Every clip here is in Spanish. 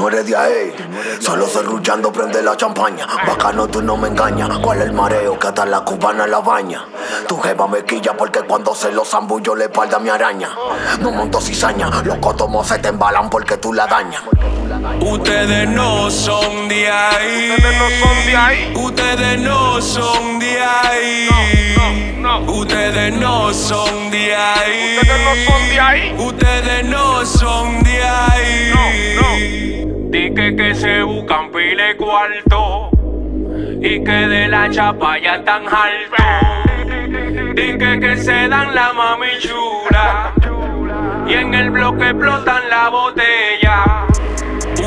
no eres de ahí. Solo cerruchando prende la champaña. Bacano, tú no me engañas. ¿Cuál es el mareo que hasta la cubana la baña? Tu jeva me quilla porque cuando se lo zambullo le espalda mi araña. No monto cizaña, los cotomos se te embalan porque tú la dañas. Ustedes no son de ahí. Ustedes no son de ahí. Ustedes no son de ahí. Ustedes no son de ahí. Ustedes no son de ahí. Ustedes no son de ahí. No, no. Di que, se buscan pile cuarto. Y que de la chapa ya están alto. Di que, que se dan la mami chula. Y en el bloque explotan la botella.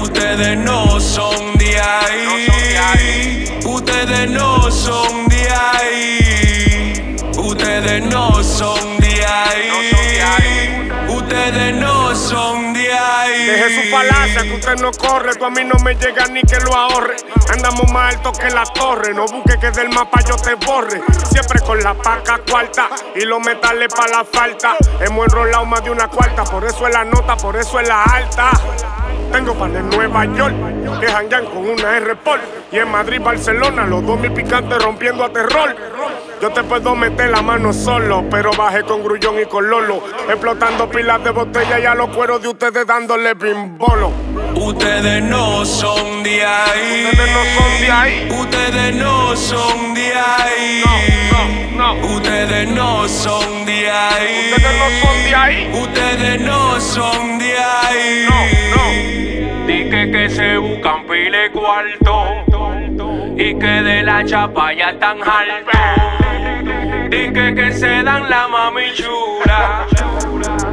Ustedes no son de ahí. Ustedes no son de ahí. Ustedes no son de ahí. Ustedes no son de ahí. Deje su falacia que usted no corre, tú a mí no me llega ni que lo ahorre. Andamos más alto que la torre, no busque que del mapa yo te borre. Siempre con la paca cuarta y los metales para la falta. Hemos enrolado más de una cuarta, por eso es la nota, por eso es la alta. Tengo pan en Nueva York, que janguean con una R-Pol. Y en Madrid, Barcelona, los dos mil picantes rompiendo a terror. Yo te puedo meter la mano solo, pero bajé con grullón y con lolo. Explotando pilas de botella y a los cueros de ustedes dándole bimbolo. Ustedes no son de ahí. Ustedes no son de ahí. Ustedes no son de ahí. No, no, no. Ustedes no son de ahí. Ustedes no son de ahí. Ustedes no son de ahí. No, no. Di que, que se buscan pile cuarto. Y que de la chapa ya están alto. Que, se dan la mami chula.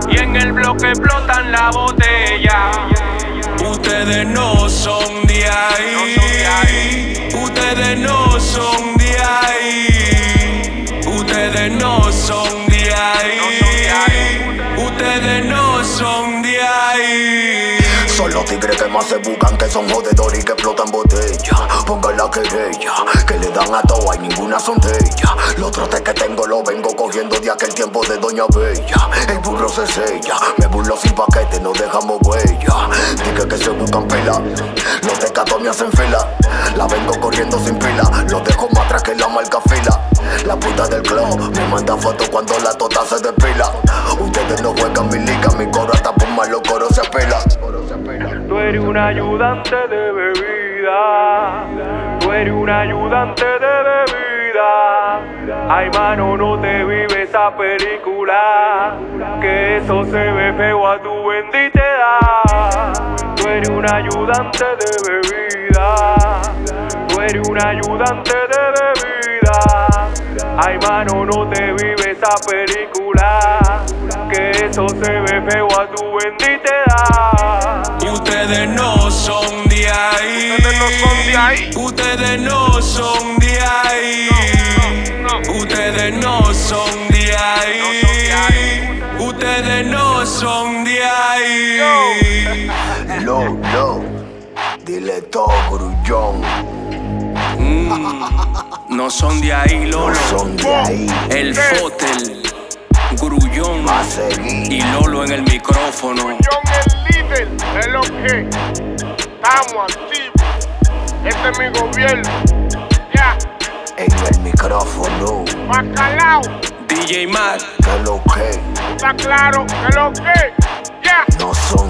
Y en el bloque explotan la botella. Ustedes no son de ahí. Ustedes no son de ahí. Los tigres que más se buscan, que son jodedores y que explotan botella. Pongan la querella, que le dan a todo y ninguna son. Los trotes que tengo los vengo cogiendo de aquel tiempo de Doña Bella. El burro se sella, me burlo sin paquete, no dejamos huella. Dije que se buscan pela, los tecatos me hacen fila. La vengo corriendo sin pila, los dejo más atrás que la marca fila. La puta del club me manda fotos cuando la tota se despila. Ustedes no juegan mi ayudante de bebida. Tú eres un ayudante de bebida. Ay, mano, no te vive esa película. Que eso se ve feo a tu bendita edad. Tú eres un ayudante de bebida. Tú eres un ayudante de bebida. Ay, mano, no te vive esa película. Que eso se ve feo a tu bendita edad. Ustedes no son de ahí. Ustedes no son de ahí. Ustedes no son de ahí. Ustedes no son de ahí. Ustedes no son de ahí. Low, low, dile todo, grullón. No son de ahí, Lolo. Son de ahí, El Fotel, Grullón va a seguir. y Lolo en el micrófono. John el líder, es lo que estamos activos. Este es mi gobierno. Ya, En el micrófono, bacalao, DJ Matt. que lo que está claro, es lo que. Ya. no son.